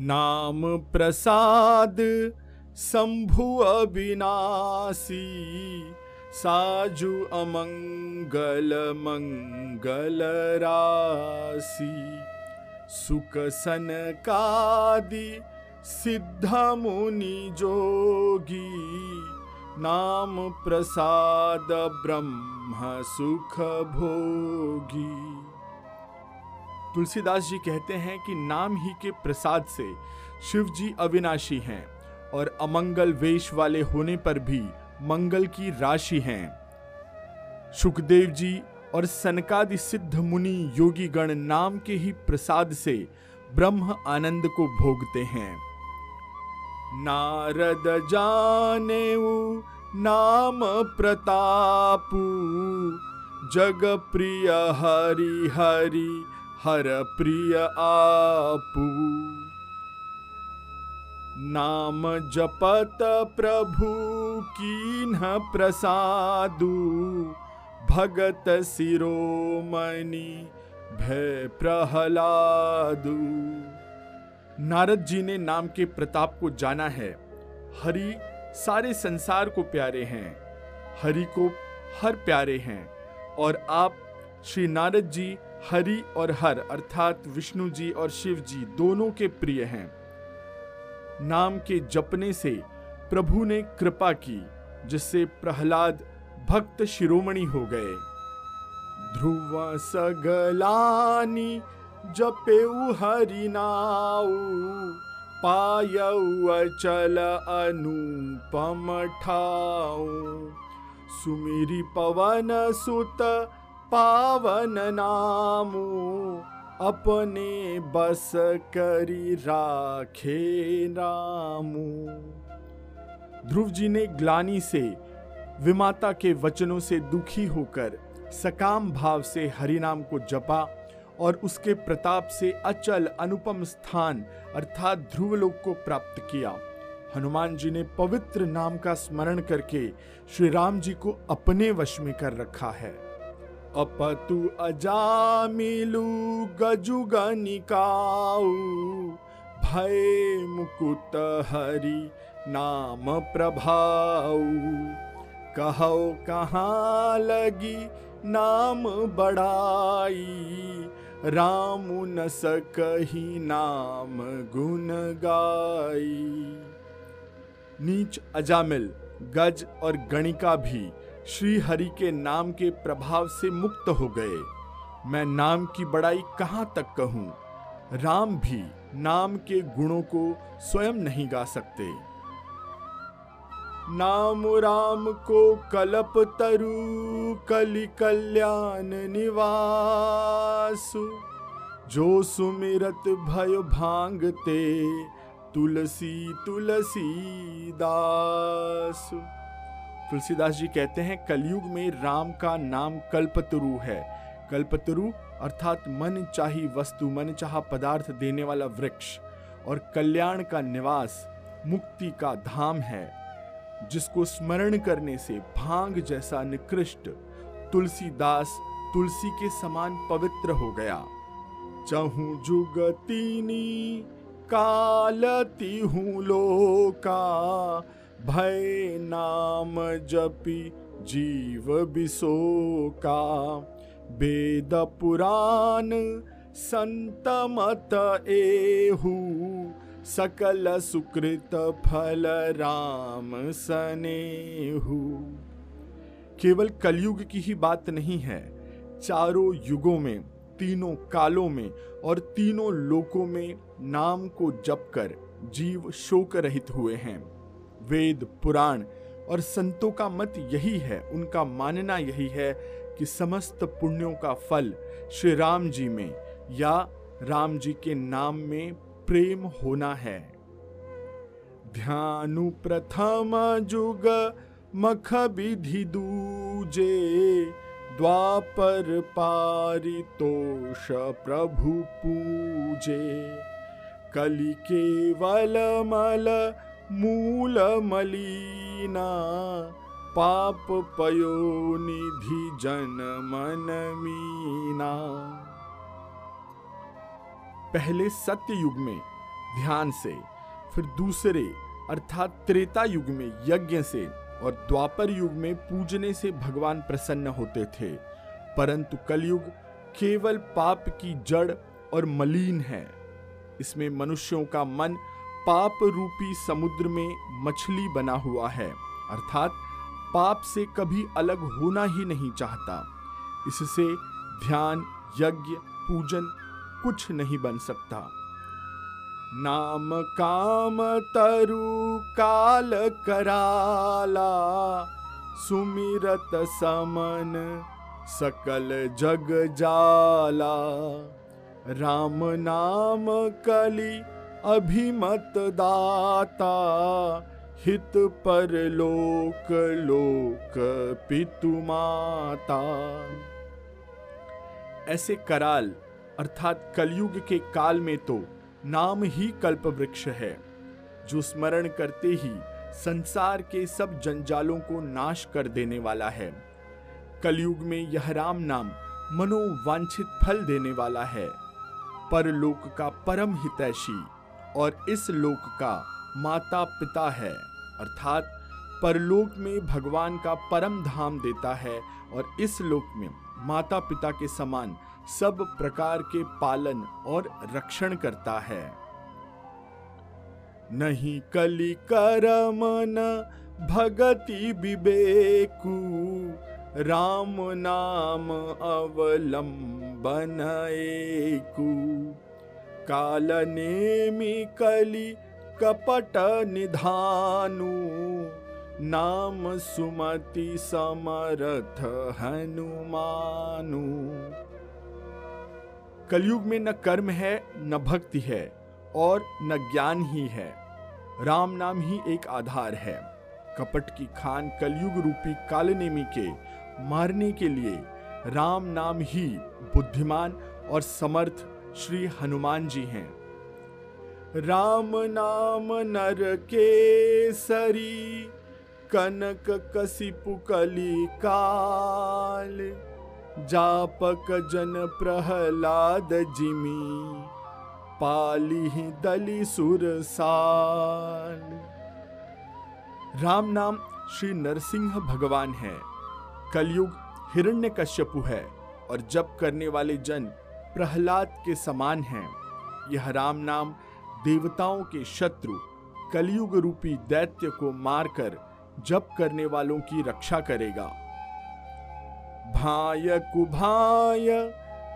नाम प्रसाद, शंभु अविनाशी, साजु अमंगल मंगल राशि। सुख सनकादि सिद्ध मुनि जोगी, नाम प्रसाद ब्रह्म सुख भोगी। तुलसीदास जी कहते हैं कि नाम ही के प्रसाद से शिव जी अविनाशी हैं और अमंगल वेश वाले होने पर भी मंगल की राशि हैं। सुखदेव जी और सनकादि सिद्ध मुनि योगी गण नाम के ही प्रसाद से ब्रह्म आनंद को भोगते हैं। नारद जाने नाम प्रतापु जग प्रिय हरि हरि हर प्रिय आपू। नाम जपत प्रभु कीन्ह प्रसादु। भगत सिरोमणि भय प्रहलादु। नारद जी ने नाम के प्रताप को जाना है। हरि सारे संसार को प्यारे हैं। हरि को हर प्यारे हैं। और आप श्री नारद जी हरि और हर, अर्थात विष्णु जी और शिव जी दोनों के प्रिय हैं। नाम के जपने से प्रभु ने कृपा की, जिससे प्रहलाद भक्त शिरोमणि हो गए। ध्रुव सगलानी जपे हरि नाऊ, पायऊ अचल अनुपम ठाऊ। सुमिरी पवन सुत पावन नामू अपने बस करी राखे रामू ध्रुव जी ने ग्लानी से, विमाता के वचनों से दुखी होकर सकाम भाव से हरिनाम को जपा और उसके प्रताप से अचल अनुपम स्थान अर्थात ध्रुवलोक को प्राप्त किया। हनुमान जी ने पवित्र नाम का स्मरण करके श्री राम जी को अपने वश में कर रखा है। अपतु अजामिलु गजुगनिकाऊ भय मुकुट हरि नाम प्रभाऊ कहो कहाँ लगी नाम बड़ाई। राम न सकही नाम गुन गाई। नीच अजामिल, गज और गणिका भी श्री हरि के नाम के प्रभाव से मुक्त हो गए। मैं नाम की बड़ाई कहाँ तक कहूँ? राम भी नाम के गुणों को स्वयं नहीं गा सकते। नाम राम को कलप तरु, कलि कल्याण निवासु। जो सुमिरत भय भांगते, तुलसी तुलसी दासु। तुलसीदास जी कहते हैं, कलयुग में राम का नाम कल्पतरु है। कल्पतरु अर्थात मन चाही वस्तु, मन चाह पदार्थ देने वाला वृक्ष। और कल्याण का निवास, मुक्ति का धाम है। जिसको स्मरण करने से भाँग जैसा निकृष्ट तुलसीदास तुलसी के समान पवित्र हो गया। चहु जुगतीनी, कालती हूँ लोका। भय नाम जपी जीव बिसोका वेद पुराण संत मत एहू। सकल सुकृत फल राम सनेहू। केवल कलयुग की ही बात नहीं है। चारों युगों में, तीनों कालों में और तीनों लोकों में नाम को जप कर जीव शोक रहित हुए हैं। वेद, पुराण और संतों का मत यही है, उनका मानना यही है कि समस्त पुण्यों का फल श्री राम जी में या राम जी के नाम में प्रेम होना है। ध्यानु प्रथम जुग मख विधि दूजे द्वापर पारितोष प्रभु पूजे। कलि केवल मल मूल मलिना पाप पयो निधि जन मन मीना पहले सत्य युग में ध्यान से, फिर दूसरे, अर्थात त्रेता युग में यज्ञ से और द्वापर युग में पूजने से भगवान प्रसन्न होते थे। परंतु कलयुग केवल पाप की जड़ और मलिन है। इसमें मनुष्यों का मन पाप रूपी समुद्र में मछली बना हुआ है। अर्थात, पाप से कभी अलग होना ही नहीं चाहता। इससे ध्यान, यज्ञ, पूजन कुछ नहीं बन सकता। नाम काम तरु काल कराला, सुमिरत समन सकल जग जाला। राम नाम कली अभिमत दाता हित पर लोक लोक पितु माता। ऐसे कराल, अर्थात कलयुग के काल में तो नाम ही कल्प वृक्ष है, जो स्मरण करते ही संसार के सब जंजालों को नाश कर देने वाला है। कलयुग में यह राम नाम मनोवांछित फल देने वाला है। परलोक का परम हितैषी और इस लोक का माता पिता है, अर्थात परलोक में भगवान का परम धाम देता है और इस लोक में माता पिता के समान सब प्रकार के पालन और रक्षण करता है। नहीं कली करम न भगति विवेकु, राम नाम अवलंबन एकु। काल नेमि कली कपट निधानु, नाम सुमति समरथ हनुमानु। कलयुग में न कर्म है, न भक्ति है और न ज्ञान ही है। राम नाम ही एक आधार है। कपट की खान कलयुग रूपी कालनेमी के मारने के लिए राम नाम ही बुद्धिमान और समर्थ श्री हनुमान जी हैं। राम नाम नर के सरी कनक कसिपु कली काल जापक जन प्रहलाद जिमी, पाली दली सुर साल। राम नाम श्री नरसिंह भगवान है। कलयुग हिरण्य कश्यपु है और जप करने वाले जन प्रहलाद के समान हैं। यह राम नाम देवताओं के शत्रु, कलयुग रूपी दैत्य को मारकर जप करने वालों की रक्षा करेगा। भाय कुभाय,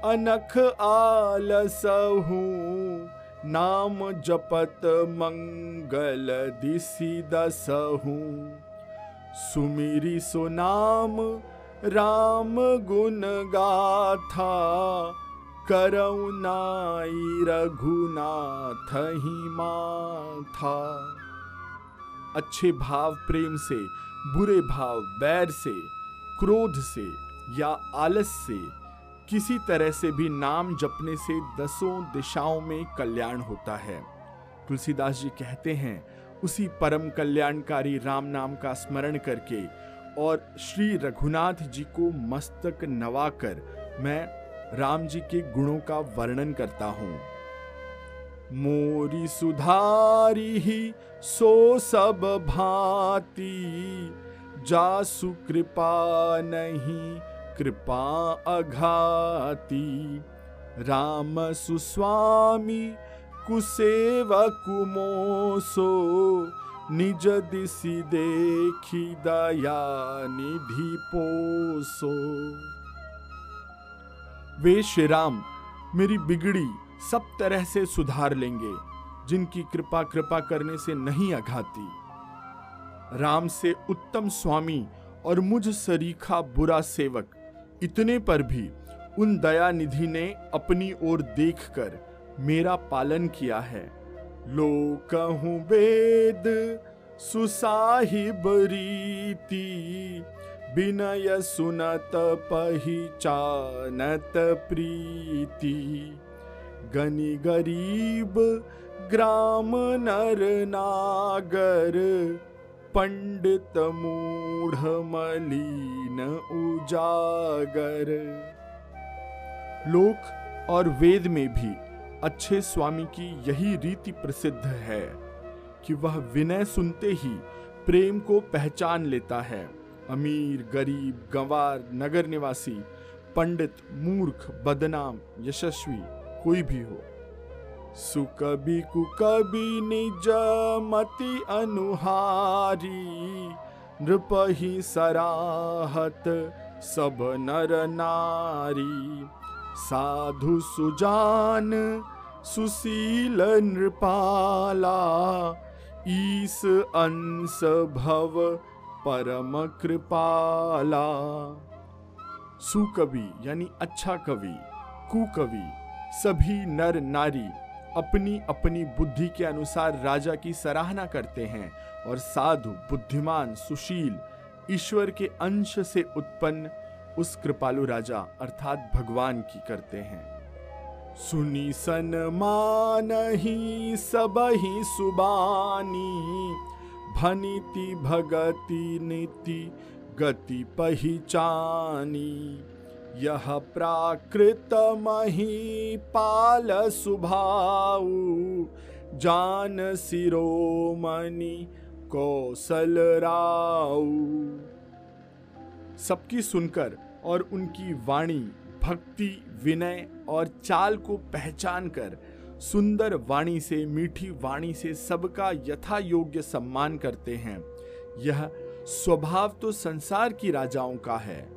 अनख आलसहू नाम जपत मंगल दिसी दसहू सुमिरी सो नाम, राम गुण गाथा। करउनाई रघुनाथ ही माथा। अच्छे भाव प्रेम से, बुरे भाव बैर से, क्रोध से या आलस से, किसी तरह से भी नाम जपने से दसों दिशाओं में कल्याण होता है। तुलसीदास जी कहते हैं, उसी परम कल्याणकारी राम नाम का स्मरण करके और श्री रघुनाथ जी को मस्तक नवाकर मैं राम जी के गुणों का वर्णन करता हूँ। मोरी सुधारी ही, सो सब भांति। जासु कृपा नहीं, कृपा अघाती। राम सुस्वामी कुसेवक मोसो निज दिशि देखी दया निधि पोसो। वे श्री राम मेरी बिगड़ी सब तरह से सुधार लेंगे, जिनकी कृपा कृपा करने से नहीं अघाती। राम से उत्तम स्वामी और मुझ सरीखा बुरा सेवक, इतने पर भी उन दया निधि ने अपनी ओर देखकर मेरा पालन किया है। लो कहूँ वेद, सुसाहिब रीति। विनय सुनत पहचानत प्रीति, गनी गरीब ग्राम नर नागर, पंडित मूढ़ मलिन उजागर। लोक और वेद में भी अच्छे स्वामी की यही रीति प्रसिद्ध है कि वह विनय सुनते ही प्रेम को पहचान लेता है। अमीर, गरीब, गंवार, नगर निवासी, पंडित, मूर्ख, बदनाम, यशस्वी, कोई भी हो। सुकबी कुकबी निज मति अनुहारी, नृपही सराहत सब नर नारी। साधु सुजान, सुशील नृपाला, ईस अंश भव परम कृपाला। सुकवि, यानी अच्छा कवि, कुकवि, सभी नर नारी अपनी अपनी बुद्धि के अनुसार राजा की सराहना करते हैं और साधु, बुद्धिमान, सुशील, ईश्वर के अंश से उत्पन्न उस कृपालु राजा, अर्थात भगवान की करते हैं। सुनी सन मान ही सब ही सुबानी भनीति भगति, नीति, गति पहचानी। यह प्राकृत मही पाल सुभाऊ जान सिरोमणि कौशल राऊ सबकी सुनकर और उनकी वाणी, भक्ति, विनय और चाल को पहचान कर सुंदर वाणी से, मीठी वाणी से सबका यथा योग्य सम्मान करते हैं। यह स्वभाव तो संसार की राजाओं का है।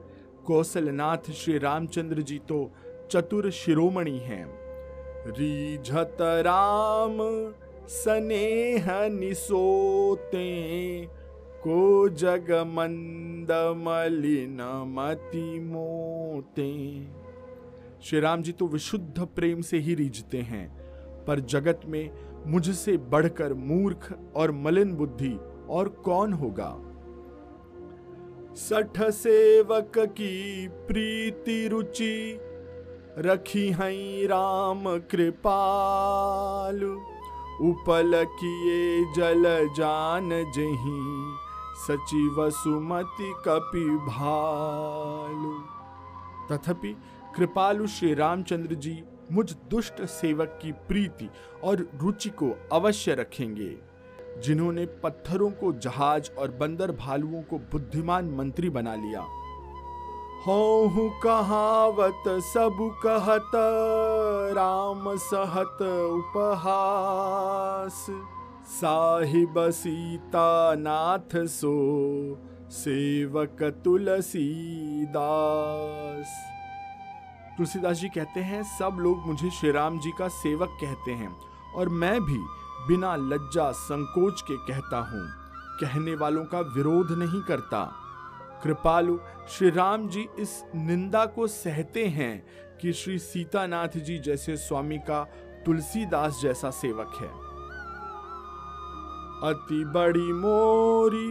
कौशलनाथ श्री रामचंद्र जी तो चतुर शिरोमणि हैं। रीझत राम स्नेह निसोते, को जग मंद मलिन मति मोते। श्री राम जी तो विशुद्ध प्रेम से ही रीझते हैं। पर जगत में मुझसे बढ़कर मूर्ख और मलिन बुद्धि और कौन होगा? सठ सेवक की प्रीति रुचि रखी हई राम कृपाल। उपल किए जल जान जही सचिव सुमति कपि भालु। तथापि कृपालु श्री रामचंद्र जी मुझ दुष्ट सेवक की प्रीति और रुचि को अवश्य रखेंगे। जिन्होंने पत्थरों को जहाज़ और बंदर भालुओं को बुद्धिमान मंत्री बना लिया। हो कहावत सब कहत, राम सहत उपहास। साहिब सीता नाथ सो सेवक तुलसीदास। तुलसीदास जी कहते हैं, सब लोग मुझे श्री राम जी का सेवक कहते हैं और मैं भी बिना लज्जा संकोच के कहता हूँ। कहने वालों का विरोध नहीं करता। कृपालु श्री राम जी इस निंदा को सहते हैं कि श्री सीतानाथ जी जैसे स्वामी का तुलसीदास जैसा सेवक है। अति बड़ी मोरी,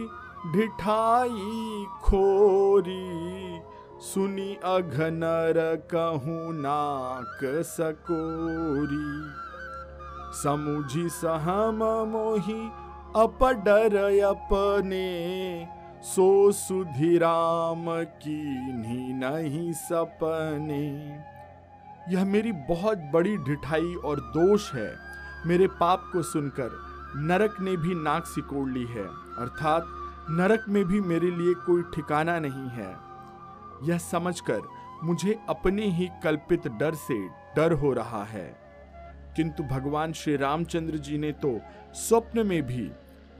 ढिठाई, खोरी सुनी अघनर कहूँ नाक सकोरी। समुझी सहम मोही अपडर अपने। सो सुधिराम की नहीं सपने। यह मेरी बहुत बड़ी ढिठाई और दोष है। मेरे पाप को सुनकर नरक ने भी नाक सिकोड़ ली है। अर्थात नरक में भी मेरे लिए कोई ठिकाना नहीं है। यह समझकर मुझे अपने ही कल्पित डर से डर हो रहा है। किंतु भगवान श्री रामचंद्र जी ने तो स्वप्न में भी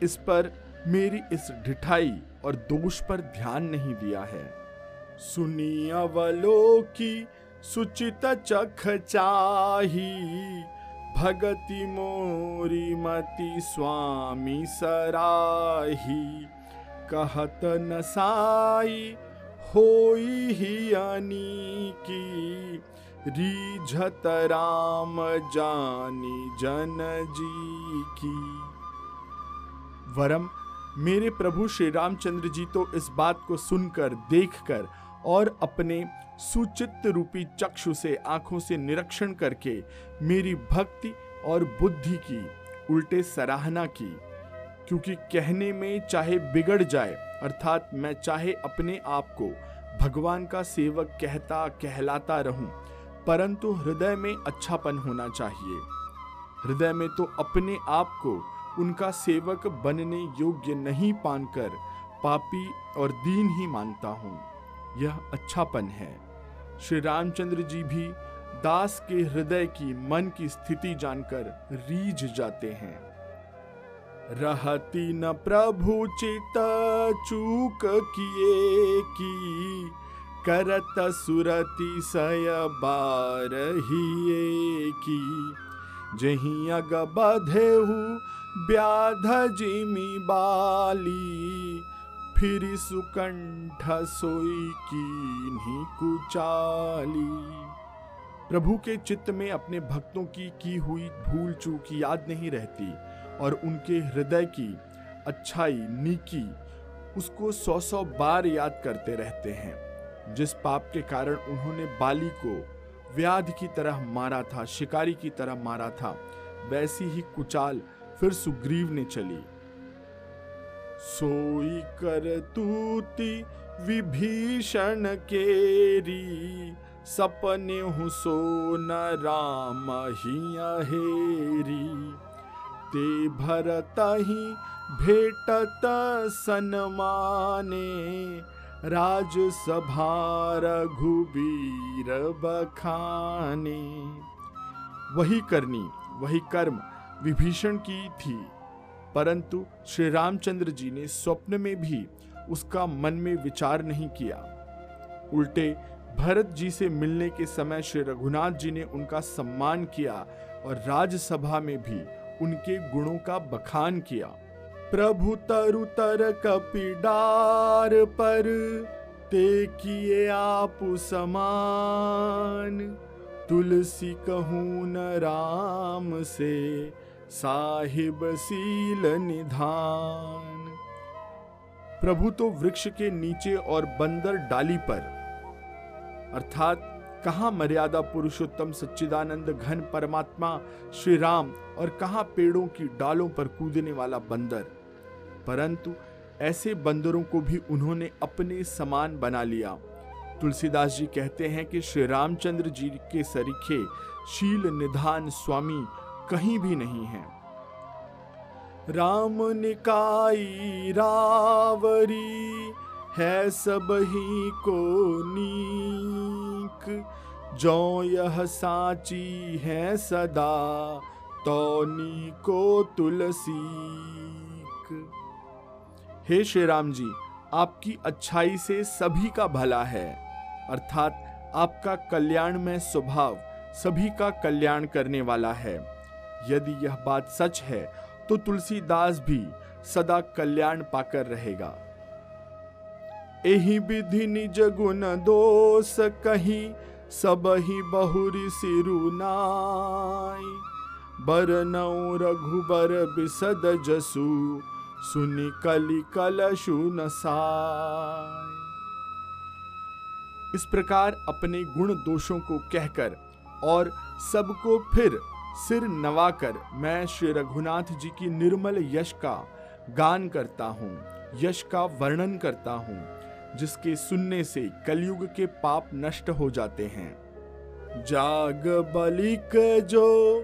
इस पर मेरी इस ढिठाई और दोष पर ध्यान नहीं दिया है। सुनी अवलोकी सुचित चख चाही, भगति मोरी मति स्वामी सराही, कहत नसाई होई ही अनी की रीझत राम जानी जन जी की। वरम, मेरे प्रभु श्री रामचंद्र जी तो इस बात को सुनकर, देखकर और अपने सुचित्त रूपी चक्षु से, आँखों से निरीक्षण करके मेरी भक्ति और बुद्धि की उल्टे सराहना की। क्योंकि कहने में चाहे बिगड़ जाए, अर्थात मैं चाहे अपने आप को भगवान का सेवक कहता कहलाता रहूँ, परंतु हृदय में अच्छापन होना चाहिए। हृदय में तो अपने आप को उनका सेवक बनने योग्य नहीं पानकर पापी और दीन ही मानता हूँ। यह अच्छापन है। श्री रामचंद्र जी भी दास के हृदय की मन की स्थिति जानकर रीझ जाते हैं। रहती न प्रभु चित चूक किए की। करत सुरति सय बारहिए की। जही अग बधेहु व्याध जिमी बाली। फिर सुकंठ सोई की कुचाली। प्रभु के चित्त में अपने भक्तों की की हुई भूल चूक याद नहीं रहती। और उनके हृदय की अच्छाई, नीकी, उसको सौ सौ बार याद करते रहते हैं, जिस पाप के कारण उन्होंने बाली को व्याध की तरह मारा था, शिकारी की तरह मारा था, वैसी ही कुचाल फिर सुग्रीव ने चली। सोई कर तूती विभीषण केरी, सपने हु सो न राम ही हेरी ते भरत ही भेटत सनमाने। राज सभा रघुबीर बखाने। वही करनी, वही कर्म विभीषण की थी। परंतु श्री रामचंद्र जी ने स्वप्न में भी उसका मन में विचार नहीं किया। उल्टे भरत जी से मिलने के समय श्री रघुनाथ जी ने उनका सम्मान किया और राजसभा में भी उनके गुणों का बखान किया। प्रभु तरु तर कपिडार पर ते किए आप समान। तुलसी कहूँ न राम से, साहिब सील निधान। प्रभु तो वृक्ष के नीचे और बंदर डाली पर। अर्थात कहा मर्यादा पुरुषोत्तम सच्चिदानंद घन परमात्मा श्री राम और कहा पेड़ों की डालों पर कूदने वाला बंदर? परंतु ऐसे बंदरों को भी उन्होंने अपने समान बना लिया। तुलसीदास जी कहते हैं कि श्री रामचंद्र जी के सरीखे शील निधान स्वामी कहीं भी नहीं है। राम निकाई रावरी है सब ही को नीक जो यह साची है सदा तो को तुलसी हे श्री राम जी, आपकी अच्छाई से सभी का भला है, अर्थात आपका कल्याण में स्वभाव सभी का कल्याण करने वाला है। यदि यह बात सच है तो तुलसीदास भी सदा कल्याण पाकर रहेगा। एही विधि निज गुण दोष कही सब ही बहुरी सिरुनाई बरनऊ रघुबर बिसद जसु, सुनि कलि कलशु नसाय इस प्रकार अपने गुण दोषों को कहकर और सबको फिर सिर नवाकर मैं श्री रघुनाथ जी की निर्मल यश का गान करता हूँ, यश का वर्णन करता हूँ। जिसके सुनने से कलयुग के पाप नष्ट हो जाते हैं। जाग बलिक जो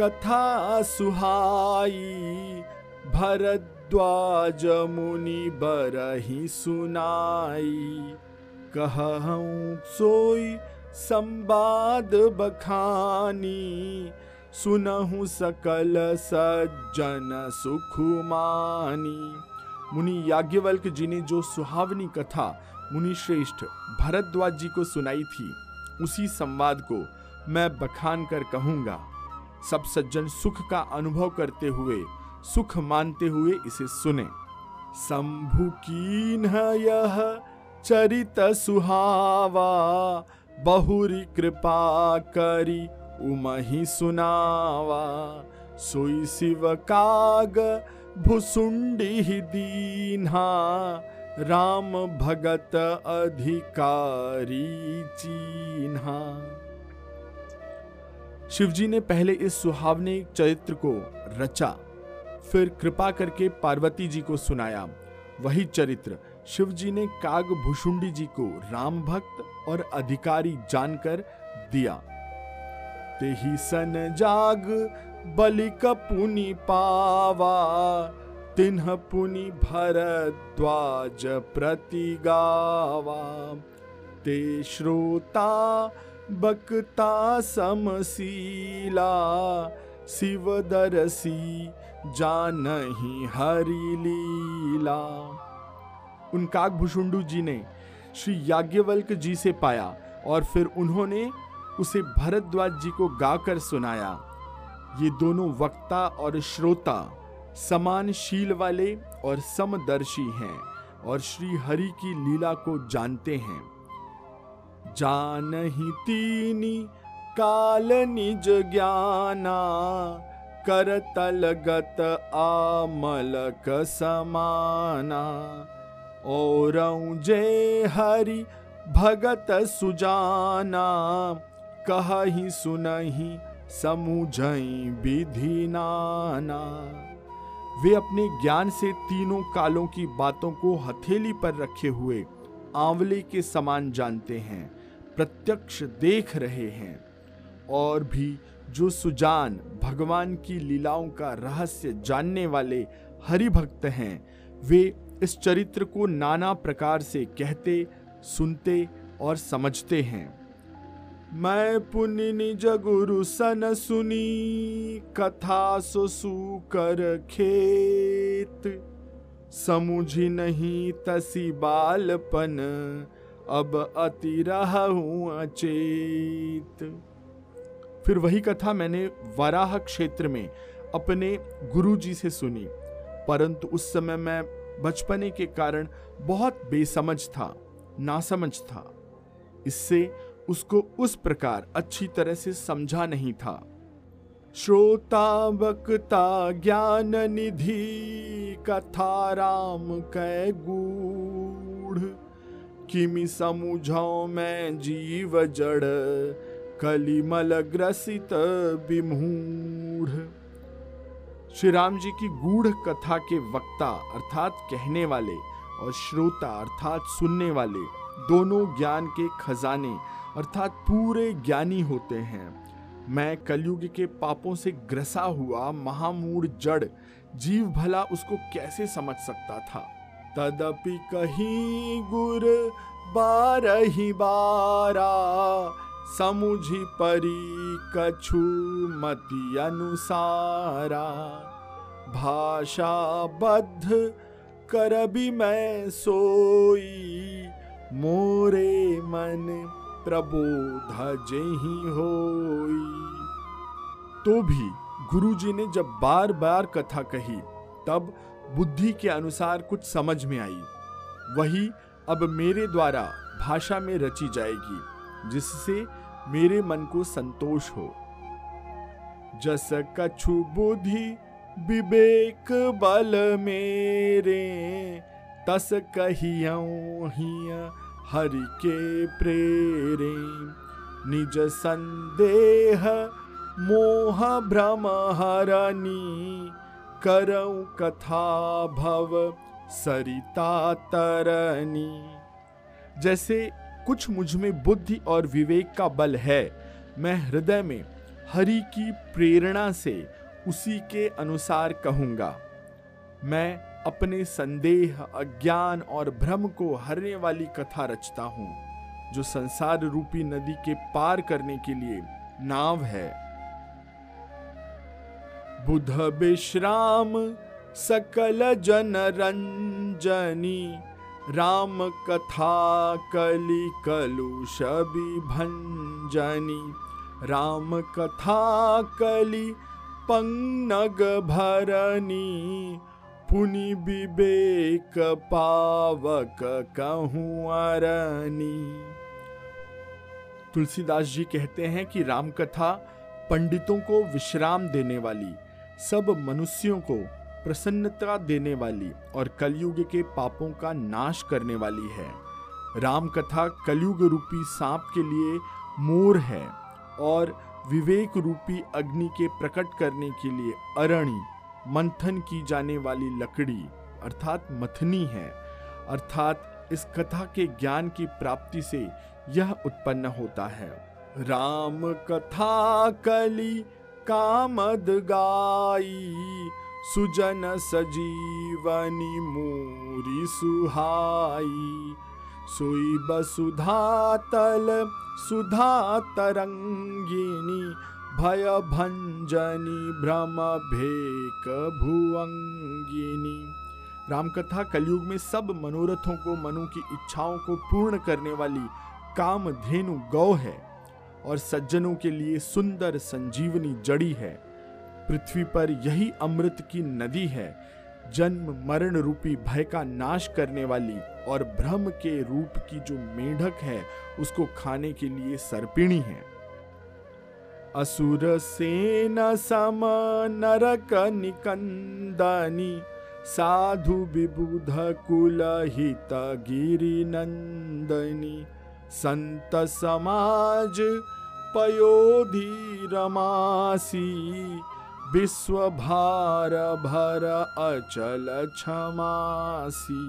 कथा सुहाई, भरद्वाज मुनि बरही सुनाई। कहूँ, सोई संवाद बखानी, सुनहु सकल सज्जन सुखुमानी। मुनि याज्ञवल्क जी ने जो सुहावनी कथा मुनि श्रेष्ठ भरद्वाज जी को सुनाई थी, उसी संवाद को मैं बखान कर कहूँगा। सब सज्जन सुख का अनुभव करते हुए, सुख मानते हुए इसे सुने। शंभु कीन यह चरित सुहावा, बहुरी कृपा करी उमही सुनावा। सोई शिव काग भुसुंडी दीन्हा, राम भगत अधिकारी चीन्हा। शिवजी ने पहले इस सुहावने चरित्र को रचा, फिर कृपा करके पार्वती जी को सुनाया। वही चरित्र शिवजी ने काग भुषुंडी जी को राम भक्त और अधिकारी जानकर दिया। ते ही सन जाग बलिक पुनि पावा, तिन्ह पुनि भरद्वाज प्रति गावा ते श्रोता बकता समशीला, शिव दरसी जानही हरि लीला। उन काकभूषुंडू जी ने श्री याज्ञवल्क जी से पाया और फिर उन्होंने उसे भरद्वाज जी को गाकर सुनाया। ये दोनों वक्ता और श्रोता समान शील वाले और समदर्शी हैं और श्री हरि की लीला को जानते हैं। जान ही तीनी काल निज ज्ञाना, कर तलगत आमलक समाना। और जे हरि भगत सुजाना, कही सुनही समुझई विधि नाना। वे अपने ज्ञान से तीनों कालों की बातों को हथेली पर रखे हुए आंवले के समान जानते हैं, प्रत्यक्ष देख रहे हैं। और भी जो सुजान भगवान की लीलाओं का रहस्य जानने वाले हरि भक्त हैं, वे इस चरित्र को नाना प्रकार से कहते, सुनते और समझते हैं। मैं पुण्य निज गुरु सन सुनी, कथा सो कर खेत। समुझी नहीं तसी बालपन, अब अति रहूँ अचेत। फिर वही कथा मैंने वराह क्षेत्र में अपने गुरु जी से सुनी, परंतु उस समय मैं बचपने के कारण बहुत बेसमझ था, नासमझ था। इससे उसको उस प्रकार अच्छी तरह से समझा नहीं था। श्रोता, वक्ता, ज्ञान निधि, कथा राम कै गूढ़, किमि समुझो मैं जीव जड़, कलिमल ग्रसित विमूढ़। श्री राम जी की गूढ़ कथा के वक्ता अर्थात कहने वाले और श्रोता अर्थात सुनने वाले दोनों ज्ञान के खजाने अर्थात पूरे ज्ञानी होते हैं। मैं कलयुग के पापों से ग्रसा हुआ महामूढ़ जड़, जीव भला उसको कैसे समझ सकता था? तदपि कहीं गुर बारही बारा, समुझी परी कछु मति अनुसारा। भाषा बद्ध कर भी मैं सोई मोरे मन प्रबोध जही होई। तो भी गुरुजी ने जब बार बार कथा कही, तब बुद्धि के अनुसार कुछ समझ में आई। वही अब मेरे द्वारा भाषा में रची जाएगी, जिससे मेरे मन को संतोष हो। जस कछु बुद्धि विवेक बल मेरे तस कहियों हरि के प्रेरे। निज संदेह मोह भ्रम हरनी करऊं कथा भव सरिता तरनी जैसे कुछ मुझमें बुद्धि और विवेक का बल है, मैं हृदय में हरि की प्रेरणा से उसी के अनुसार कहूँगा। मैं अपने संदेह, अज्ञान और भ्रम को हरने वाली कथा रचता हूँ, जो संसार रूपी नदी के पार करने के लिए नाव है। बुध विश्राम, सकल जन रंजनी राम कथा कलि कलुष भंजनी राम कथा कलि पंगनग भरनी पुनि विवेक पावक कहूँ अरनी तुलसीदास जी कहते हैं कि राम कथा पंडितों को विश्राम देने वाली, सब मनुष्यों को प्रसन्नता देने वाली और कलयुग के पापों का नाश करने वाली है। राम कथा कलयुग रूपी सांप के लिए मोर है और विवेक रूपी अग्नि के प्रकट करने के लिए अरणी। मंथन की जाने वाली लकड़ी अर्थात मथनी है। अर्थात इस कथा के ज्ञान की प्राप्ति से यह उत्पन्न होता है। राम कथा कली कामद गाई, सुजन सजीवनी मोरी सुहाई। सोई बसुधा तल सुधा तरंगिनी भय भंजनी भ्रम भेक भुअंगिनी रामकथा कलयुग में सब मनोरथों को, मनु की इच्छाओं को पूर्ण करने वाली काम धेनु गौ है और सज्जनों के लिए सुंदर संजीवनी जड़ी है। पृथ्वी पर यही अमृत की नदी है, जन्म मरण रूपी भय का नाश करने वाली और भ्रम के रूप की जो मेढक है, उसको खाने के लिए सर्पिणी है। असुर सेन सम नरक निकंदनी, साधु विबुध कुल हित गिरी नंदनी। संत समाज पयोधि रमासी, विश्व भार भर अचल क्षमासी।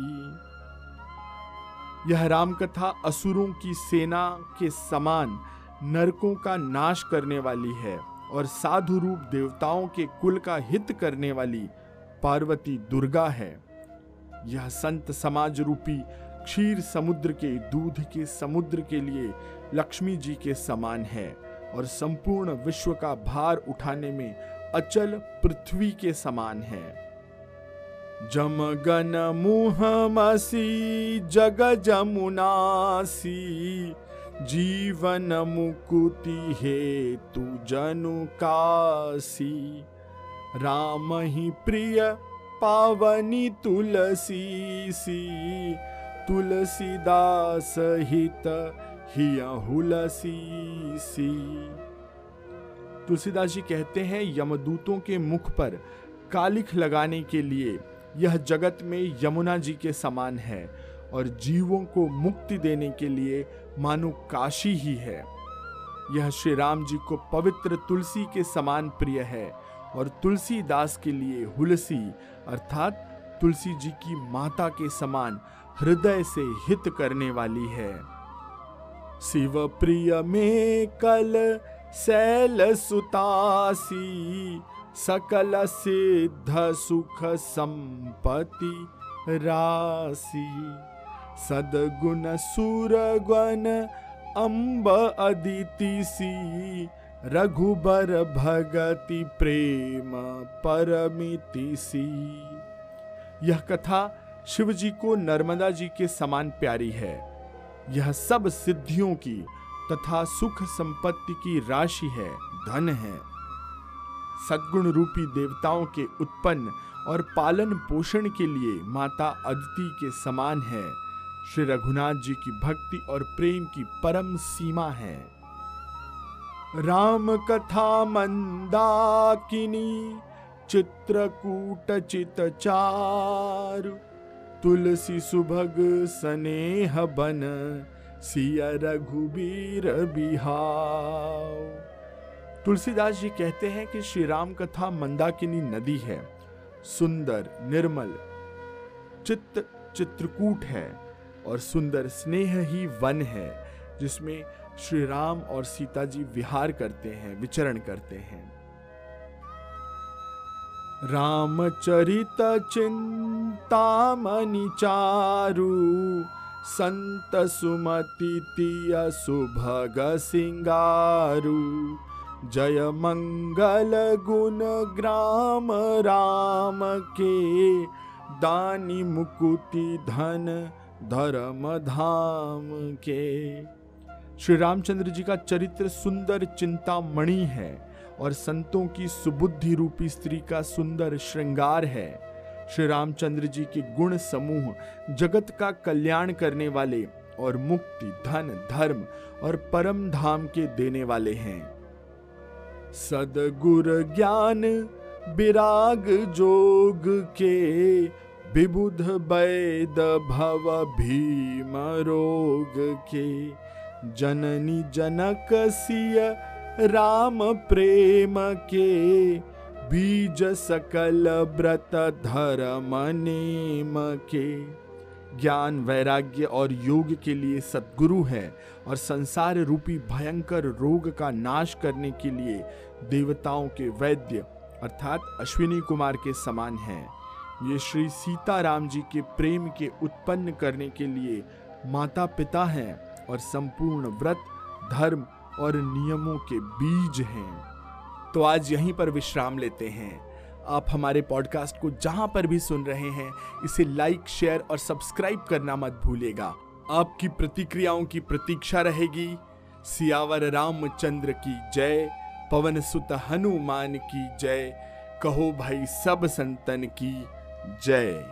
यह राम कथा असुरों की सेना के समान नरकों का नाश करने वाली है और साधु रूप देवताओं के कुल का हित करने वाली पार्वती दुर्गा है। यह संत समाज रूपी क्षीर समुद्र के दूध के समुद्र के लिए लक्ष्मी जी के समान है और संपूर्ण विश्व का भार उठाने में अचल पृथ्वी के समान है। जमगन मुहमसी जग जमुनासी जीवन मुकुति हे हेतु जनु कासी राम ही प्रिय पावनी तुलसी सी तुलसीदास हित हिया हुलसी सी तुलसीदास जी कहते हैं, यमदूतों के मुख पर कालिख लगाने के लिए यह जगत में यमुना जी के समान है। और जीवों को मुक्ति देने के लिए मानो काशी ही है। यह श्री राम जी को पवित्र तुलसी के समान प्रिय है और तुलसीदास के लिए हुलसी, अर्थात तुलसी जी की माता के समान हृदय से हित करने वाली है। शिव प्रिय में कल सैल सुतासी, सकल सिद्ध सुख संपत्ति राशि। सदगुण सुरगुण अम्ब अदिति सी। रघुबर भगति प्रेम परमिति सी। यह कथा शिव जी को नर्मदा जी के समान प्यारी है। यह सब सिद्धियों की तथा सुख संपत्ति की राशि है, धन है। सद्गुण रूपी देवताओं के उत्पन्न और पालन पोषण के लिए माता अदिति के समान है। श्री रघुनाथ जी की भक्ति और प्रेम की परम सीमा है। राम कथा मंदाकिनी, चित्रकूट चित चारु, तुलसी सुभग स्नेह बन, सिया रघुबीर बिहाव तुलसीदास जी कहते हैं कि श्री राम कथा मंदाकिनी नदी है, सुंदर, निर्मल, चित्त, चित्रकूट है। और सुंदर स्नेह ही वन है, जिसमें श्री राम और सीता जी विहार करते हैं, विचरण करते हैं। रामचरित चिंतामणि चारु, संत सुमति तिय सुभग सिंगारु, जय मंगल गुण ग्राम राम के दानी मुकुति धन धर्म धाम के। श्री रामचंद्र जी का चरित्र सुंदर चिंतामणि है और संतों की सुबुद्धि रूपी स्त्री का सुंदर श्रृंगार है। श्री रामचंद्र जी के गुण समूह, जगत का कल्याण करने वाले और मुक्ति, धन, धर्म और परम धाम के देने वाले हैं। सदगुर ज्ञान विराग जोग के। विबुध वैद भव भीम रोग के। जननी जनक सिय राम प्रेम के। बीज सकल व्रत धर्म नेम के। ज्ञान, वैराग्य और योग के लिए सदगुरु हैं और संसार रूपी भयंकर रोग का नाश करने के लिए देवताओं के वैद्य, अर्थात अश्विनी कुमार के समान हैं। ये श्री सीताराम जी के प्रेम के उत्पन्न करने के लिए माता पिता हैं और संपूर्ण व्रत, धर्म और नियमों के बीज हैं। तो आज यहीं पर विश्राम लेते हैं। आप हमारे पॉडकास्ट को जहाँ पर भी सुन रहे हैं, इसे लाइक, शेयर और सब्सक्राइब करना मत भूलेगा आपकी प्रतिक्रियाओं की प्रतीक्षा रहेगी। सियावर रामचंद्र की जय, पवन सुत हनुमान की जय, कहो भाई सब संतन की जय